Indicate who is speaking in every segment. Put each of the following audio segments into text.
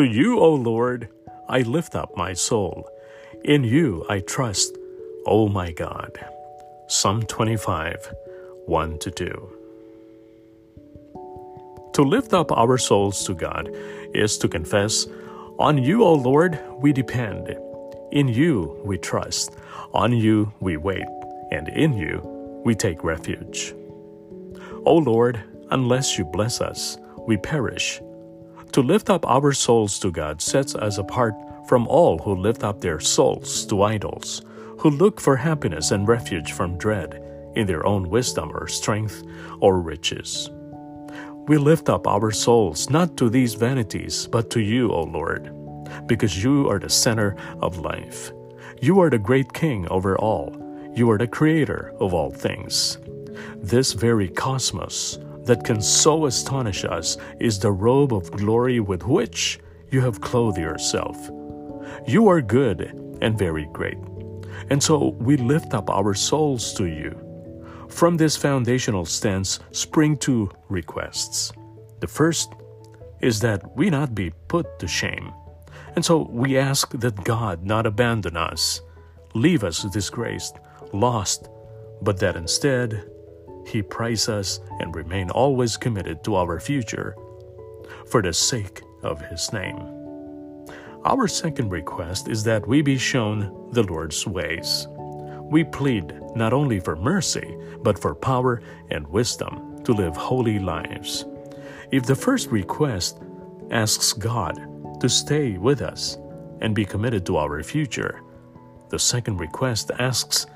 Speaker 1: To you, O Lord, I lift up my soul. In you I trust, O my God. Psalm 25, 1 to 2. To lift up our souls to God is to confess, On you, O Lord, we depend. In you we trust. On you we wait. And in you we take refuge. O Lord, unless you bless us, we perish. To lift up our souls to God sets us apart from all who lift up their souls to idols, who look for happiness and refuge from dread in their own wisdom or strength or riches. We lift up our souls not to these vanities, but to you, O Lord, because you are the center of life. You are the great King over all. You are the creator of all things. This very cosmos that can so astonish us is the robe of glory with which you have clothed yourself. You are good and very great. And so we lift up our souls to you. From this foundational stance spring two requests. The first is that we not be put to shame. And so we ask that God not abandon us, leave us disgraced, lost, but that instead He prize us and remain always committed to our future for the sake of His name. Our second request is that we be shown the Lord's ways we plead not only for mercy, but for power and wisdom to live holy lives. If the first request asks God to stay with us and be committed to our future, the second request asks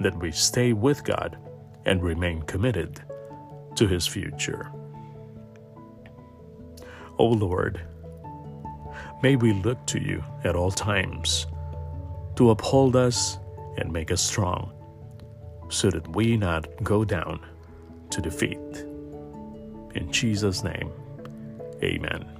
Speaker 1: that we stay with God and remain committed to His future. O Lord, may we look to you at all times to uphold us and make us strong, so that we not go down to defeat. In Jesus' name, amen.